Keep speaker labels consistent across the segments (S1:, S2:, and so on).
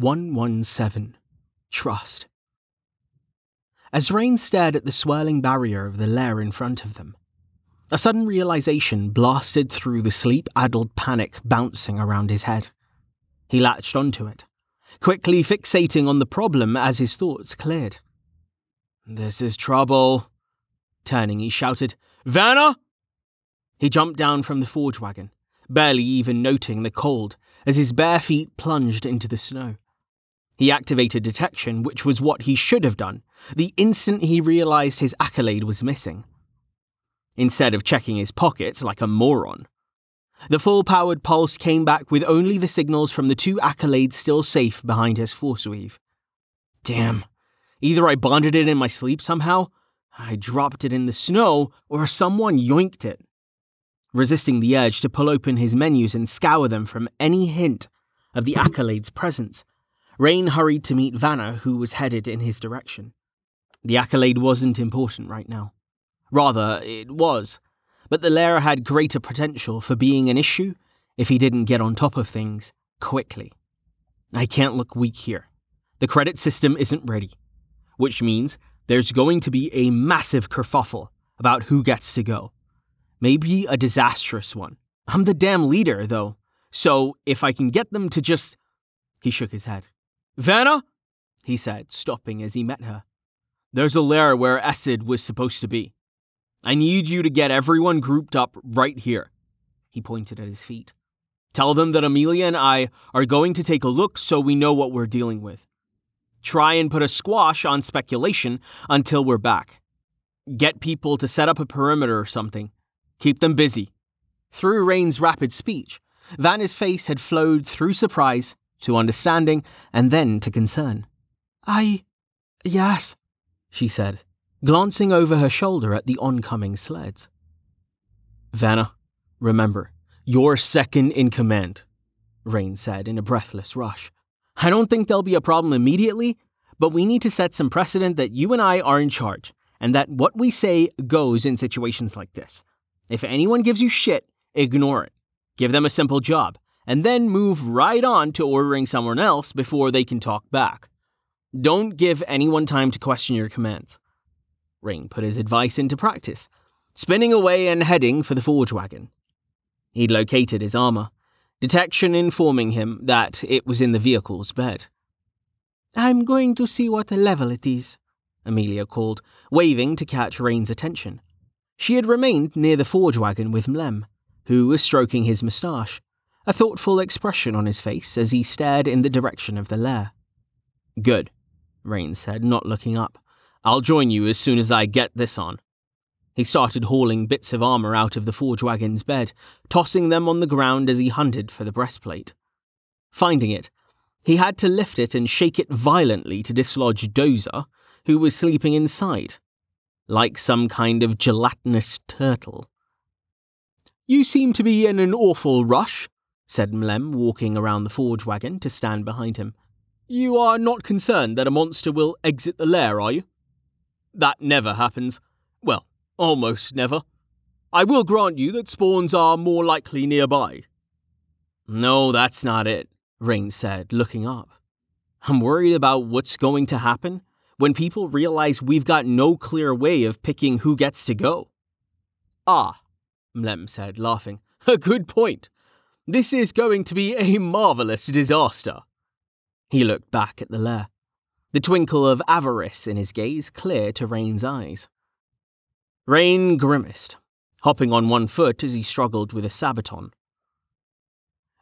S1: 117 Trust. As Rain stared at the swirling barrier of the lair in front of them, a sudden realization blasted through the sleep addled panic bouncing around his head. He latched onto it, quickly fixating on the problem as his thoughts cleared. This is trouble. Turning, he shouted, Vanna! He jumped down from the forge wagon, barely even noting the cold as his bare feet plunged into the snow. He activated detection, which was what he should have done, the instant he realized his accolade was missing. Instead of checking his pockets like a moron, the full powered pulse came back with only the signals from the two accolades still safe behind his force weave. Damn. Either I bonded it in my sleep somehow, I dropped it in the snow, or someone yoinked it. Resisting the urge to pull open his menus and scour them from any hint of the accolade's presence, Rain hurried to meet Vanna, who was headed in his direction. The accolade wasn't important right now. Rather, it was, but the lair had greater potential for being an issue if he didn't get on top of things quickly. I can't look weak here. The credit system isn't ready, which means there's going to be a massive kerfuffle about who gets to go. Maybe a disastrous one. I'm the damn leader, though, so if I can get them to just. He shook his head. Vanna? he said, stopping as he met her. There's a lair where Esed was supposed to be. I need you to get everyone grouped up right here. He pointed at his feet. Tell them that Amelia and I are going to take a look so we know what we're dealing with. Try and put a squash on speculation until we're back. Get people to set up a perimeter or something. Keep them busy. Through Rain's rapid speech, Vanna's face had flowed through surprise to understanding, and then to concern. I. yes, she said, glancing over her shoulder at the oncoming sleds. Vanna, remember, you're second in command, Rain said in a breathless rush. I don't think there'll be a problem immediately, but we need to set some precedent that you and I are in charge, and that what we say goes in situations like this. If anyone gives you shit, ignore it. Give them a simple job and then move right on to ordering someone else before they can talk back. Don't give anyone time to question your commands. Rain put his advice into practice, spinning away and heading for the forge wagon. He'd located his armor, detection informing him that it was in the vehicle's bed. I'm going to see what level it is, Amelia called, waving to catch Rain's attention. She had remained near the forge wagon with Mlem, who was stroking his moustache a thoughtful expression on his face as he stared in the direction of the lair. Good, Rain said, not looking up. I'll join you as soon as I get this on. He started hauling bits of armor out of the forge wagon's bed, tossing them on the ground as he hunted for the breastplate. Finding it, he had to lift it and shake it violently to dislodge Dozer, who was sleeping inside, like some kind of gelatinous turtle. You seem to be in an awful rush, said Mlem, walking around the forge wagon to stand behind him. You are not concerned that a monster will exit the lair, are you? That never happens. Well, almost never. I will grant you that spawns are more likely nearby. No, that's not it, Rain said, looking up. I'm worried about what's going to happen when people realize we've got no clear way of picking who gets to go. Ah, Mlem said, laughing. A good point. This is going to be a marvellous disaster. He looked back at the lair, the twinkle of avarice in his gaze clear to Rain's eyes. Rain grimaced, hopping on one foot as he struggled with a sabaton.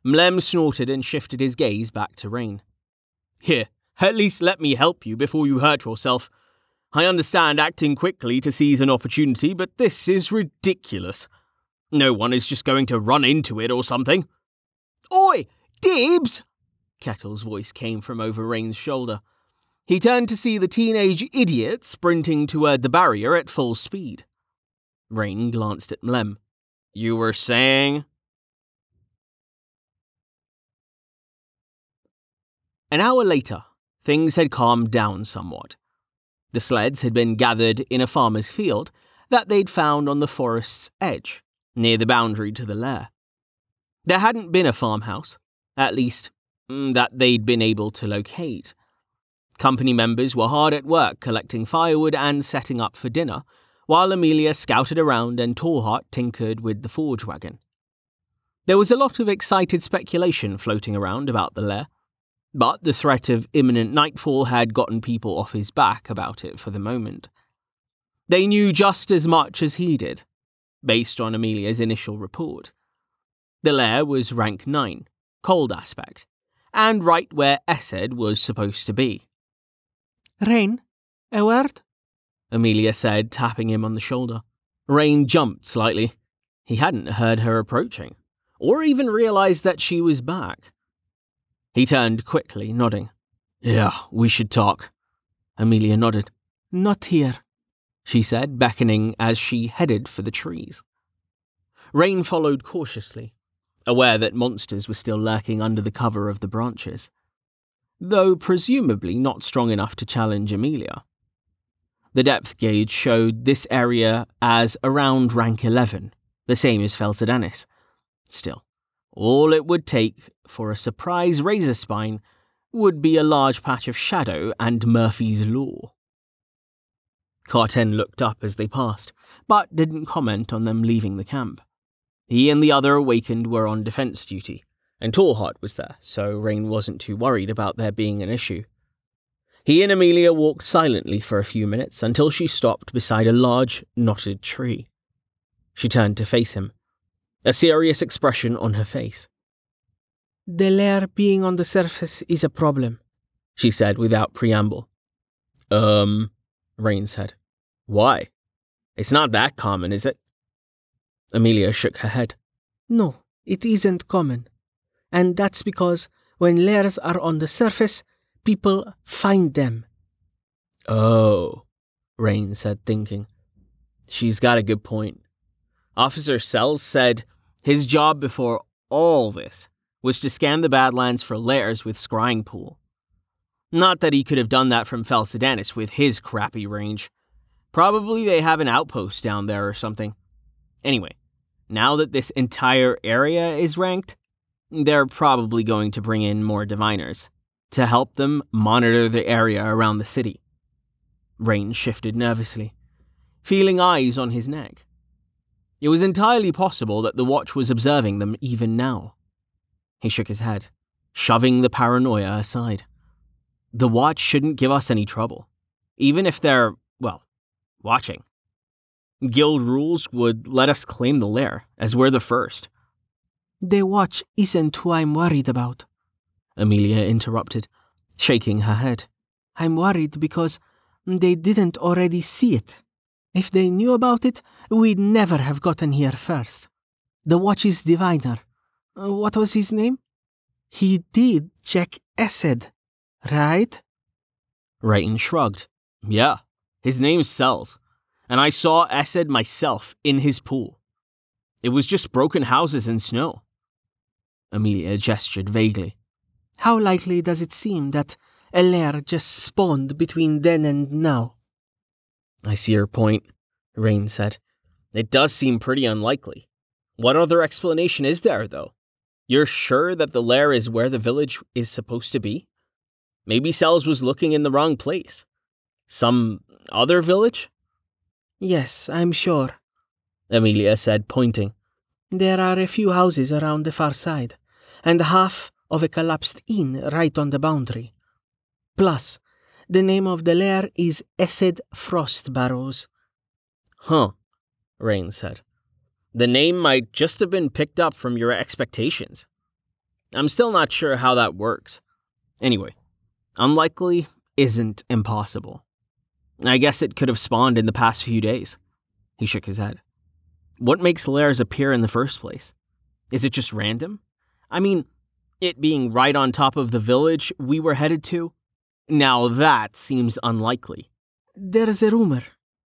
S1: Mlem snorted and shifted his gaze back to Rain. Here, at least let me help you before you hurt yourself. I understand acting quickly to seize an opportunity, but this is ridiculous. No one is just going to run into it or something. Oi, Dibs! Kettle's voice came from over Rain's shoulder. He turned to see the teenage idiot sprinting toward the barrier at full speed. Rain glanced at Mlem. You were saying? An hour later, things had calmed down somewhat. The sleds had been gathered in a farmer's field that they'd found on the forest's edge, near the boundary to the lair. There hadn't been a farmhouse, at least, mm, that they'd been able to locate. Company members were hard at work collecting firewood and setting up for dinner, while Amelia scouted around and Tallheart tinkered with the forge wagon. There was a lot of excited speculation floating around about the lair, but the threat of imminent nightfall had gotten people off his back about it for the moment. They knew just as much as he did, based on Amelia's initial report. The lair was rank 9, cold aspect, and right where Esed was supposed to be.
S2: Rain, a word?
S1: Amelia said, tapping him on the shoulder. Rain jumped slightly. He hadn't heard her approaching, or even realized that she was back. He turned quickly, nodding. Yeah, we should talk. Amelia nodded.
S2: Not here,
S1: she said, beckoning as she headed for the trees. Rain followed cautiously, aware that monsters were still lurking under the cover of the branches, though presumably not strong enough to challenge Amelia. The depth gauge showed this area as around rank 11, the same as Felsidanis. Still, all it would take for a surprise razor spine would be a large patch of shadow and Murphy's Law. Carten looked up as they passed, but didn't comment on them leaving the camp. He and the other awakened were on defense duty, and Tallheart was there, so Rain wasn't too worried about there being an issue. He and Amelia walked silently for a few minutes until she stopped beside a large, knotted tree. She turned to face him, a serious expression on her face.
S2: The lair being on the surface is a problem,
S1: she said without preamble. Um, Rain said. Why? It's not that common, is it? Amelia shook her head.
S2: No, it isn't common. And that's because when lairs are on the surface, people find them.
S1: Oh, Rain said, thinking. She's got a good point. Officer Sells said his job before all this was to scan the Badlands for lairs with scrying pool. Not that he could have done that from Felsidanis with his crappy range. Probably they have an outpost down there or something. Anyway, now that this entire area is ranked, they're probably going to bring in more diviners to help them monitor the area around the city. Rain shifted nervously, feeling eyes on his neck. It was entirely possible that the watch was observing them even now. He shook his head, shoving the paranoia aside. The watch shouldn't give us any trouble, even if they're, well, watching. Guild rules would let us claim the lair, as we're the first.
S2: The watch isn't who I'm worried about, Amelia interrupted, shaking her head. I'm worried because they didn't already see it. If they knew about it, we'd never have gotten here first. The watch's diviner. Uh, what was his name? He did check Esed, right?
S1: Rain shrugged. Yeah, his name's Sells, and I saw Esed myself in his pool. It was just broken houses and snow. Amelia gestured vaguely.
S2: How likely does it seem that a lair just spawned between then and now?
S1: I see your point, Rain said. It does seem pretty unlikely. What other explanation is there, though? You're sure that the lair is where the village is supposed to be? Maybe Sells was looking in the wrong place. Some other village?
S2: Yes, I'm sure,
S1: Amelia said, pointing.
S2: There are a few houses around the far side, and half of a collapsed inn right on the boundary. Plus, the name of the lair is Esed Frost Barrows.
S1: Huh, Rain said. The name might just have been picked up from your expectations. I'm still not sure how that works. Anyway, unlikely isn't impossible. I guess it could have spawned in the past few days. He shook his head. What makes lairs appear in the first place? Is it just random? I mean, it being right on top of the village we were headed to? Now that seems unlikely.
S2: There's a rumor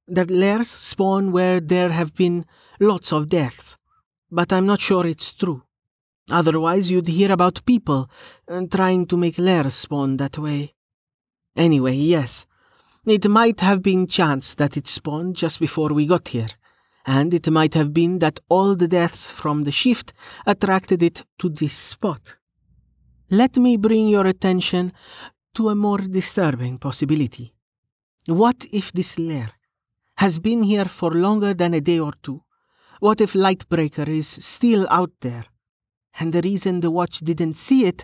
S2: that lairs spawn where there have been lots of deaths, but I'm not sure it's true. Otherwise, you'd hear about people uh, trying to make lairs spawn that way. Anyway, yes, it might have been chance that it spawned just before we got here, and it might have been that all the deaths from the shift attracted it to this spot. Let me bring your attention to a more disturbing possibility. What if this lair has been here for longer than a day or two? What if Lightbreaker is still out there? And the reason the watch didn't see it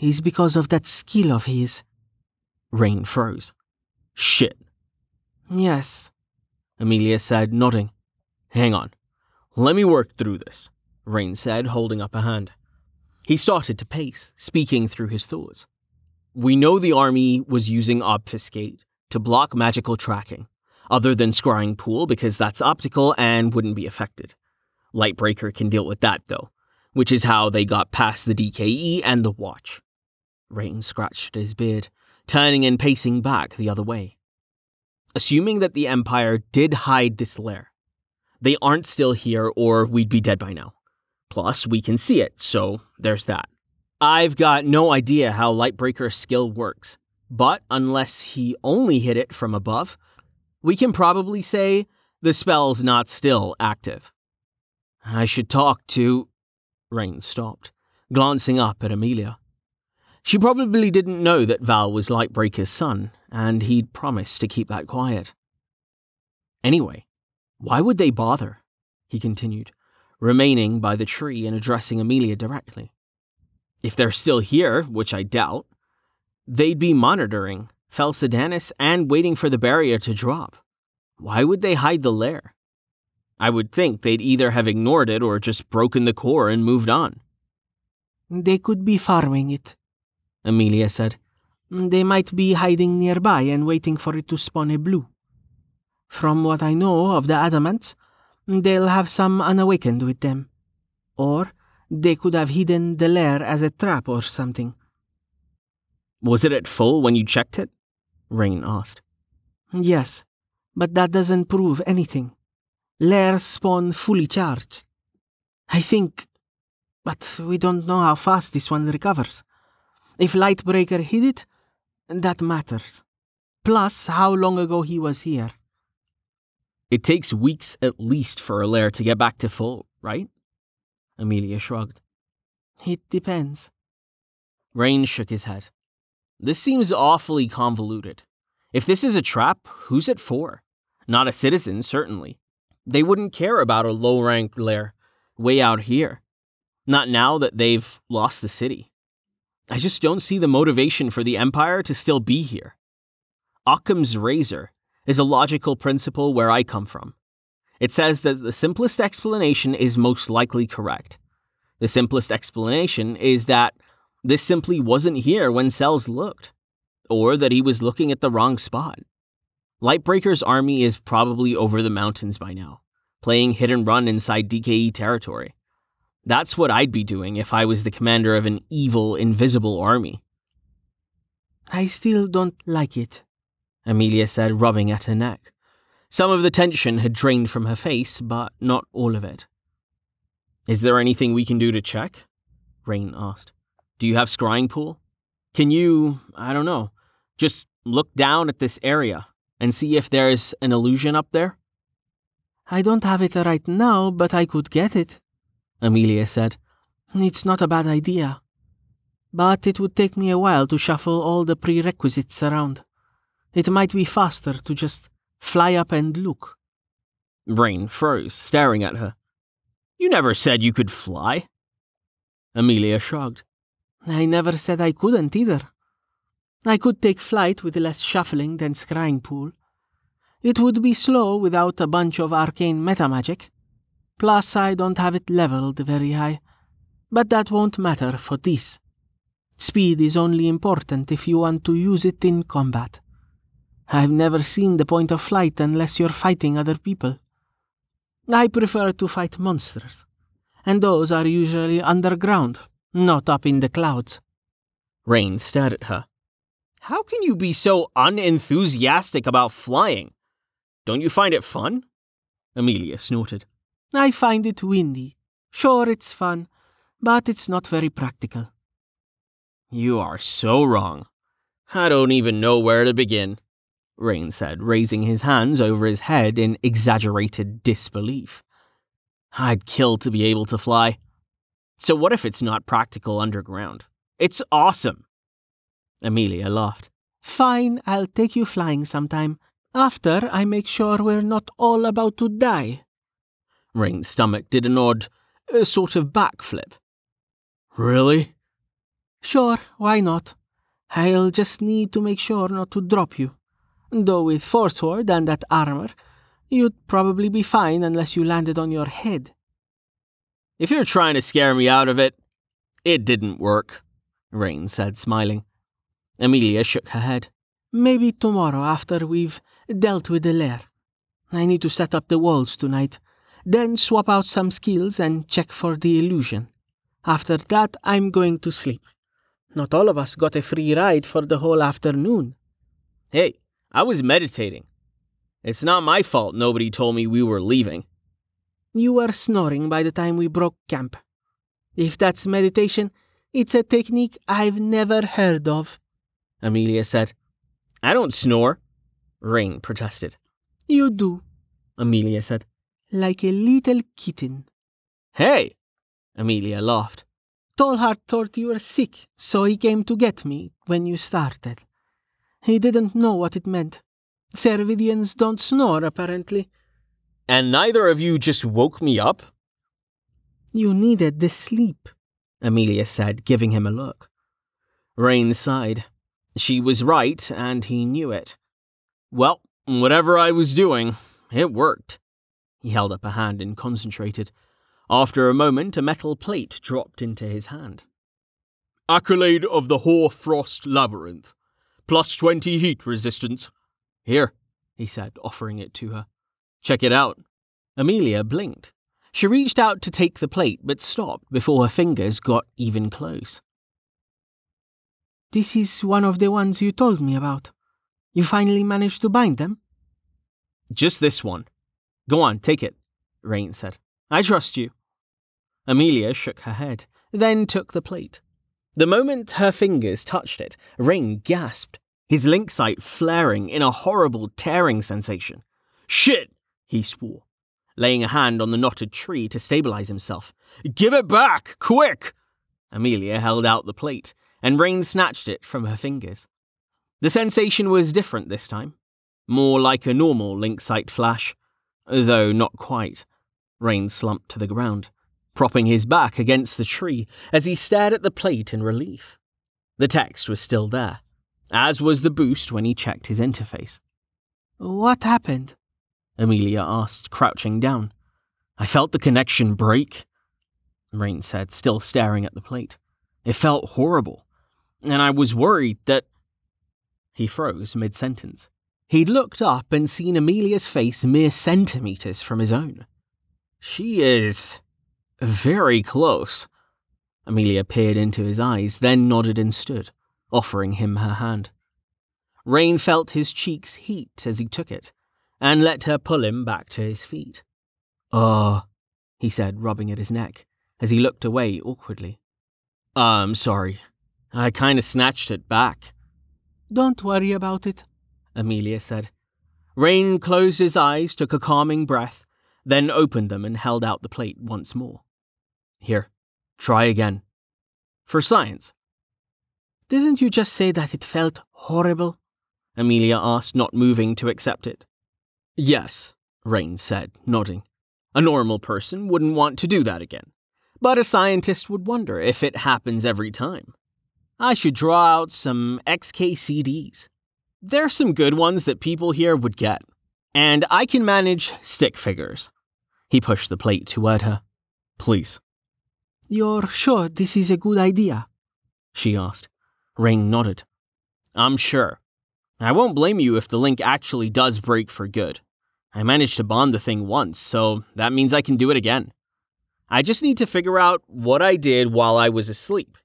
S2: is because of that skill of his.
S1: Rain froze. Shit.
S2: Yes,
S1: Amelia said, nodding. Hang on. Let me work through this, Rain said, holding up a hand. He started to pace, speaking through his thoughts. We know the army was using obfuscate to block magical tracking, other than scrying pool because that's optical and wouldn't be affected. Lightbreaker can deal with that though, which is how they got past the DKE and the watch. Rain scratched his beard, turning and pacing back the other way. Assuming that the Empire did hide this lair, they aren't still here or we'd be dead by now. Plus, we can see it, so there's that. I've got no idea how Lightbreaker's skill works, but unless he only hit it from above, we can probably say the spell's not still active. I should talk to. Rain stopped, glancing up at Amelia. She probably didn't know that Val was Lightbreaker's son, and he'd promised to keep that quiet. Anyway, why would they bother? He continued, remaining by the tree and addressing Amelia directly. If they're still here, which I doubt, they'd be monitoring Felsidanis and waiting for the barrier to drop. Why would they hide the lair? I would think they'd either have ignored it or just broken the core and moved on.
S2: They could be farming it, Amelia said. Mm, they might be hiding nearby and waiting for it to spawn a blue. From what I know of the adamants, mm, they'll have some unawakened with them. Or they could have hidden the lair as a trap or something.
S1: Was it at full when you checked it? Rain asked.
S2: Yes, but that doesn't prove anything. Lairs spawn fully charged. I think. But we don't know how fast this one recovers. If Lightbreaker hid it, that matters. Plus, how long ago he was here.
S1: It takes weeks at least for a lair to get back to full, right? Amelia shrugged.
S2: It depends.
S1: Rain shook his head. This seems awfully convoluted. If this is a trap, who's it for? Not a citizen, certainly. They wouldn't care about a low rank lair way out here. Not now that they've lost the city. I just don't see the motivation for the Empire to still be here. Occam's razor is a logical principle where I come from. It says that the simplest explanation is most likely correct. The simplest explanation is that this simply wasn't here when Sells looked, or that he was looking at the wrong spot. Lightbreaker's army is probably over the mountains by now, playing hit and run inside DKE territory. That's what I'd be doing if I was the commander of an evil, invisible army.
S2: I still don't like it,
S1: Amelia said, rubbing at her neck. Some of the tension had drained from her face, but not all of it. Is there anything we can do to check? Rain asked. Do you have scrying pool? Can you, I don't know, just look down at this area and see if there's an illusion up there?
S2: I don't have it right now, but I could get it, Amelia said. It's not a bad idea. But it would take me a while to shuffle all the prerequisites around. It might be faster to just fly up and look.
S1: Rain froze, staring at her. You never said you could fly. Amelia shrugged.
S2: I never said I couldn't either. I could take flight with less shuffling than scrying pool. It would be slow without a bunch of arcane meta magic. Plus, I don't have it leveled very high. But that won't matter for this. Speed is only important if you want to use it in combat. I've never seen the point of flight unless you're fighting other people. I prefer to fight monsters, and those are usually underground, not up in the clouds.
S1: Rain stared at her. How can you be so unenthusiastic about flying? Don't you find it fun? Amelia snorted.
S2: I find it windy. Sure, it's fun, but it's not very practical.
S1: You are so wrong. I don't even know where to begin. Rain said, raising his hands over his head in exaggerated disbelief. I'd kill to be able to fly. So, what if it's not practical underground? It's awesome.
S2: Amelia laughed. Fine, I'll take you flying sometime. After I make sure we're not all about to die.
S1: Rain's stomach did an odd, sort of backflip. Really?
S2: Sure, why not? I'll just need to make sure not to drop you. Though with Force Sword and that armor, you'd probably be fine unless you landed on your head.
S1: If you're trying to scare me out of it, it didn't work, Rain said, smiling.
S2: Amelia shook her head. Maybe tomorrow after we've dealt with the lair. I need to set up the walls tonight, then swap out some skills and check for the illusion. After that, I'm going to sleep. Not all of us got a free ride for the whole afternoon.
S1: Hey, I was meditating. It's not my fault nobody told me we were leaving.
S2: You were snoring by the time we broke camp. If that's meditation, it's a technique I've never heard of.
S1: Amelia said. I don't snore, Rain protested.
S2: You do,
S1: Amelia said.
S2: Like a little kitten.
S1: Hey! Amelia laughed.
S2: Tallheart thought you were sick, so he came to get me when you started. He didn't know what it meant. Cervidians don't snore, apparently.
S1: And neither of you just woke me up?
S2: You needed the sleep, Amelia said, giving him a look.
S1: Rain sighed. She was right, and he knew it. Well, whatever I was doing, it worked. He held up a hand and concentrated. After a moment, a metal plate dropped into his hand. Accolade of the Hoarfrost Labyrinth. Plus 20 heat resistance. Here, he said, offering it to her. Check it out. Amelia blinked. She reached out to take the plate, but stopped before her fingers got even close.
S2: This is one of the ones you told me about. You finally managed to bind them?
S1: Just this one. Go on, take it, Rain said. I trust you. Amelia shook her head, then took the plate. The moment her fingers touched it, Rain gasped, his sight flaring in a horrible tearing sensation. Shit, he swore, laying a hand on the knotted tree to stabilize himself. Give it back, quick! Amelia held out the plate, and Rain snatched it from her fingers. The sensation was different this time, more like a normal sight flash, though not quite. Rain slumped to the ground, propping his back against the tree as he stared at the plate in relief. The text was still there, as was the boost when he checked his interface.
S2: What happened?
S1: Amelia asked, crouching down. I felt the connection break, Rain said, still staring at the plate. It felt horrible, and I was worried that. He froze mid sentence. He'd looked up and seen Amelia's face mere centimeters from his own. She is. very close. Amelia peered into his eyes, then nodded and stood, offering him her hand. Rain felt his cheeks heat as he took it, and let her pull him back to his feet. Oh, he said, rubbing at his neck, as he looked away awkwardly. I'm sorry. I kind of snatched it back.
S2: Don't worry about it,
S1: Amelia said. Rain closed his eyes, took a calming breath, then opened them and held out the plate once more. Here, try again. For science.
S2: Didn't you just say that it felt horrible?
S1: Amelia asked, not moving to accept it. Yes, Rain said, nodding. A normal person wouldn't want to do that again, but a scientist would wonder if it happens every time. I should draw out some XKCDs. There's some good ones that people here would get, and I can manage stick figures. He pushed the plate toward her. Please.
S2: You're sure this is a good idea?
S1: She asked. Rain nodded. I'm sure. I won't blame you if the link actually does break for good. I managed to bond the thing once, so that means I can do it again. I just need to figure out what I did while I was asleep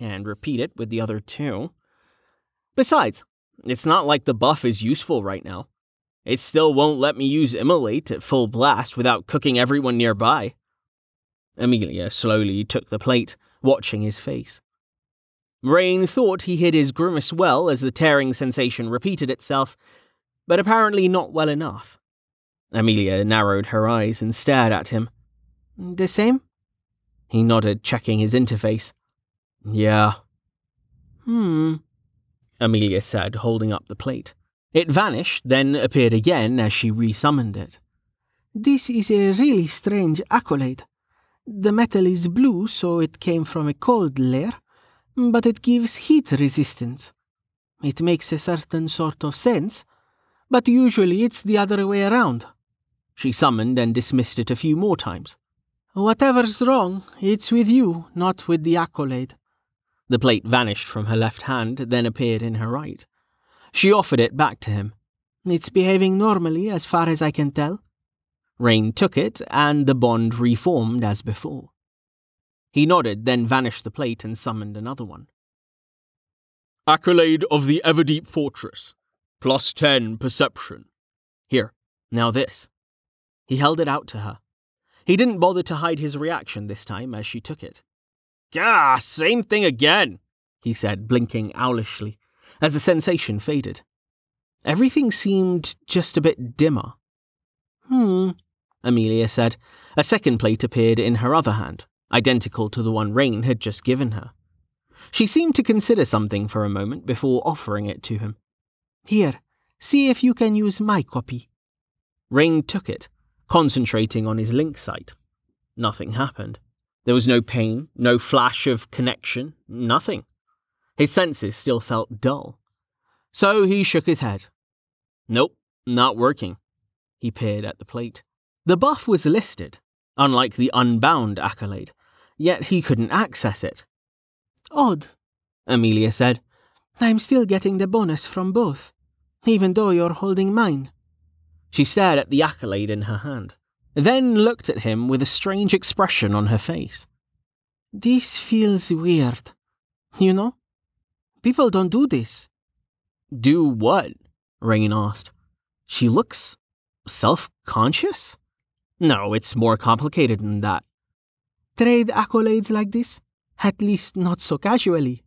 S1: and repeat it with the other two. Besides, it's not like the buff is useful right now. It still won't let me use Immolate at full blast without cooking everyone nearby. Amelia slowly took the plate, watching his face. Rain thought he hid his grimace well as the tearing sensation repeated itself, but apparently not well enough. Amelia narrowed her eyes and stared at him.
S2: The same?
S1: He nodded, checking his interface. Yeah, Hmm, Amelia said, holding up the plate. It vanished, then appeared again as she resummoned it.
S2: This is a really strange accolade. The metal is blue, so it came from a cold layer, but it gives heat resistance. It makes a certain sort of sense, but usually it's the other way around.
S1: She summoned and dismissed it a few more times.
S2: Whatever's wrong, it's with you, not with the accolade.
S1: The plate vanished from her left hand, then appeared in her right. She offered it back to him.
S2: It's behaving normally, as far as I can tell.
S1: Rain took it, and the bond reformed as before. He nodded, then vanished the plate and summoned another one. Accolade of the Everdeep Fortress. Plus ten perception. Here, now this. He held it out to her. He didn't bother to hide his reaction this time as she took it. Gah, same thing again, he said, blinking owlishly, as the sensation faded. Everything seemed just a bit dimmer.
S2: Hmm,
S1: Amelia said. A second plate appeared in her other hand, identical to the one Rain had just given her. She seemed to consider something for a moment before offering it to him.
S2: Here, see if you can use my copy.
S1: Rain took it, concentrating on his link sight. Nothing happened. There was no pain, no flash of connection, nothing. His senses still felt dull. So he shook his head. Nope, not working. He peered at the plate. The buff was listed, unlike the unbound accolade, yet he couldn't access it.
S2: Odd, Amelia said. I'm still getting the bonus from both, even though you're holding mine.
S1: She stared at the accolade in her hand then looked at him with a strange expression on her face.
S2: This feels weird. You know? People don't do this.
S1: Do what? Rain asked. She looks self conscious? No, it's more complicated than that.
S2: Trade accolades like this? At least not so casually,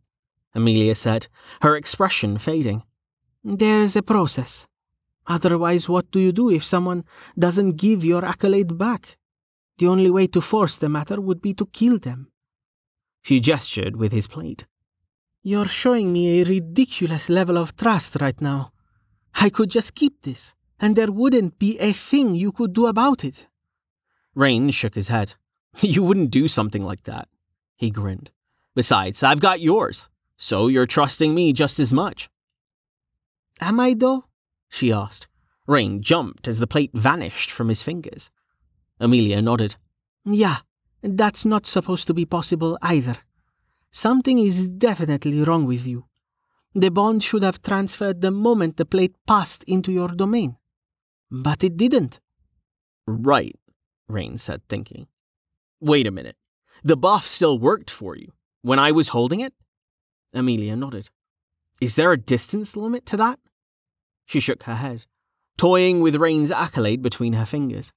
S2: Amelia said, her expression fading. There's a process. Otherwise, what do you do if someone doesn't give your accolade back? The only way to force the matter would be to kill them.
S1: He gestured with his plate.
S2: You're showing me a ridiculous level of trust right now. I could just keep this, and there wouldn't be a thing you could do about it.
S1: Rain shook his head. You wouldn't do something like that. He grinned. Besides, I've got yours, so you're trusting me just as much.
S2: Am I, though?
S1: She asked. Rain jumped as the plate vanished from his fingers. Amelia nodded.
S2: Yeah, that's not supposed to be possible either. Something is definitely wrong with you. The bond should have transferred the moment the plate passed into your domain. But it didn't.
S1: Right, Rain said, thinking. Wait a minute. The buff still worked for you when I was holding it? Amelia nodded. Is there a distance limit to that? She shook her head, toying with Rain's accolade between her fingers.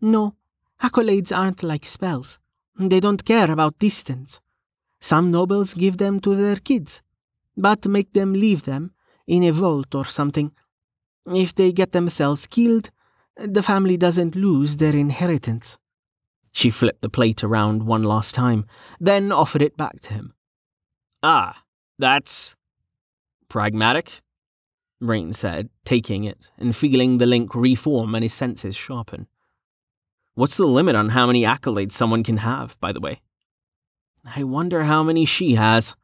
S2: No, accolades aren't like spells. They don't care about distance. Some nobles give them to their kids, but make them leave them in a vault or something. If they get themselves killed, the family doesn't lose their inheritance.
S1: She flipped the plate around one last time, then offered it back to him. Ah, that's pragmatic. Rain said, taking it and feeling the link reform and his senses sharpen. What's the limit on how many accolades someone can have, by the way? I wonder how many she has.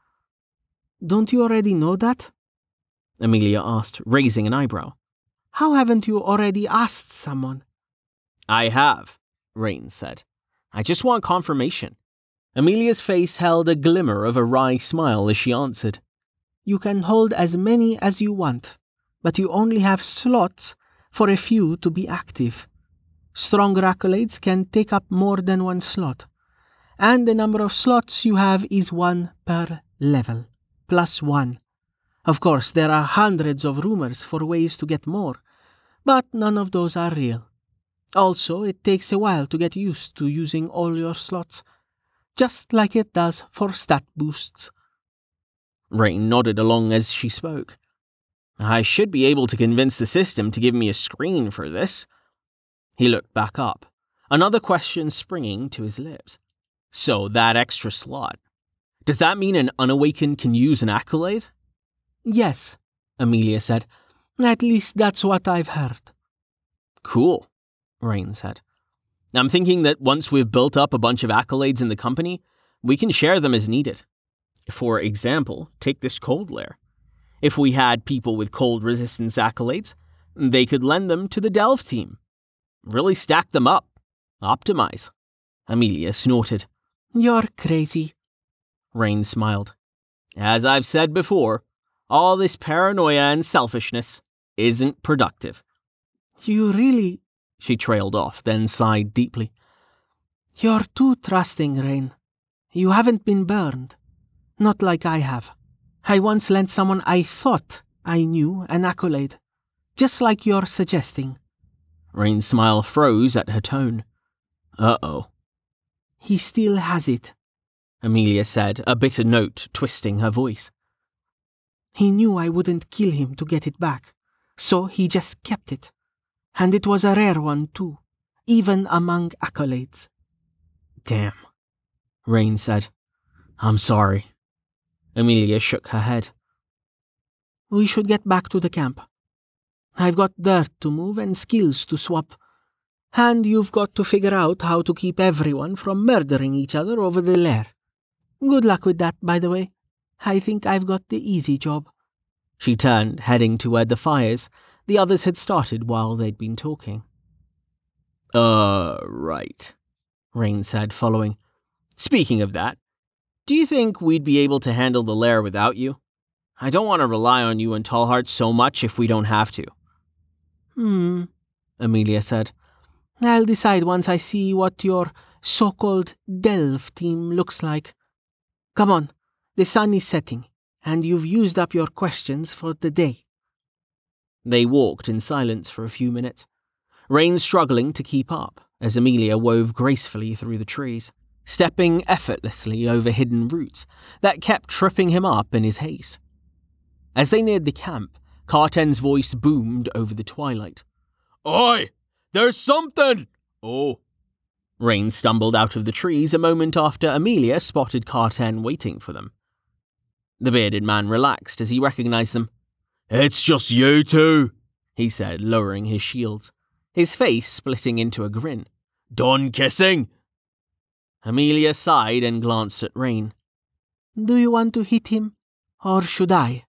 S2: Don't you already know that?
S1: Amelia asked, raising an eyebrow.
S2: How haven't you already asked someone?
S1: I have, Rain said. I just want confirmation. Amelia's face held a glimmer of a wry smile as she answered.
S2: You can hold as many as you want but you only have slots for a few to be active. Stronger accolades can take up more than one slot, and the number of slots you have is one per level, plus one. Of course, there are hundreds of rumors for ways to get more, but none of those are real. Also, it takes a while to get used to using all your slots, just like it does for stat boosts.
S1: Rain nodded along as she spoke. I should be able to convince the system to give me a screen for this. He looked back up, another question springing to his lips. So that extra slot. Does that mean an unawakened can use an accolade?
S2: Yes, Amelia said. At least that's what I've heard.
S1: Cool, Rain said. I'm thinking that once we've built up a bunch of accolades in the company, we can share them as needed. For example, take this cold lair. If we had people with cold resistance accolades, they could lend them to the Delve team. Really stack them up. Optimize. Amelia snorted.
S2: You're crazy.
S1: Rain smiled. As I've said before, all this paranoia and selfishness isn't productive.
S2: You really.
S1: She trailed off, then sighed deeply.
S2: You're too trusting, Rain. You haven't been burned. Not like I have. I once lent someone I thought I knew an accolade, just like you're suggesting.
S1: Rain's smile froze at her tone. Uh oh.
S2: He still has it,
S1: Amelia said, a bitter note twisting her voice.
S2: He knew I wouldn't kill him to get it back, so he just kept it. And it was a rare one, too, even among accolades.
S1: Damn, Rain said. I'm sorry. Amelia shook her head.
S2: We should get back to the camp. I've got dirt to move and skills to swap. And you've got to figure out how to keep everyone from murdering each other over the lair. Good luck with that, by the way. I think I've got the easy job.
S1: She turned, heading toward the fires the others had started while they'd been talking. Uh, right, Rain said, following. Speaking of that, do you think we'd be able to handle the lair without you? I don't want to rely on you and Tallheart so much if we don't have to.
S2: Hmm, Amelia said. I'll decide once I see what your so called Delve team looks like. Come on, the sun is setting, and you've used up your questions for the day.
S1: They walked in silence for a few minutes, Rain struggling to keep up as Amelia wove gracefully through the trees, stepping effortlessly over hidden roots that kept tripping him up in his haste. As they neared the camp, Carten's voice boomed over the twilight. Oi! There's something! Oh, Rain stumbled out of the trees a moment after Amelia spotted Carten waiting for them. The bearded man relaxed as he recognized them. It's just you two, he said, lowering his shields, his face splitting into a grin. Done kissing? Amelia sighed and glanced at Rain.
S2: Do you want to hit him, or should I?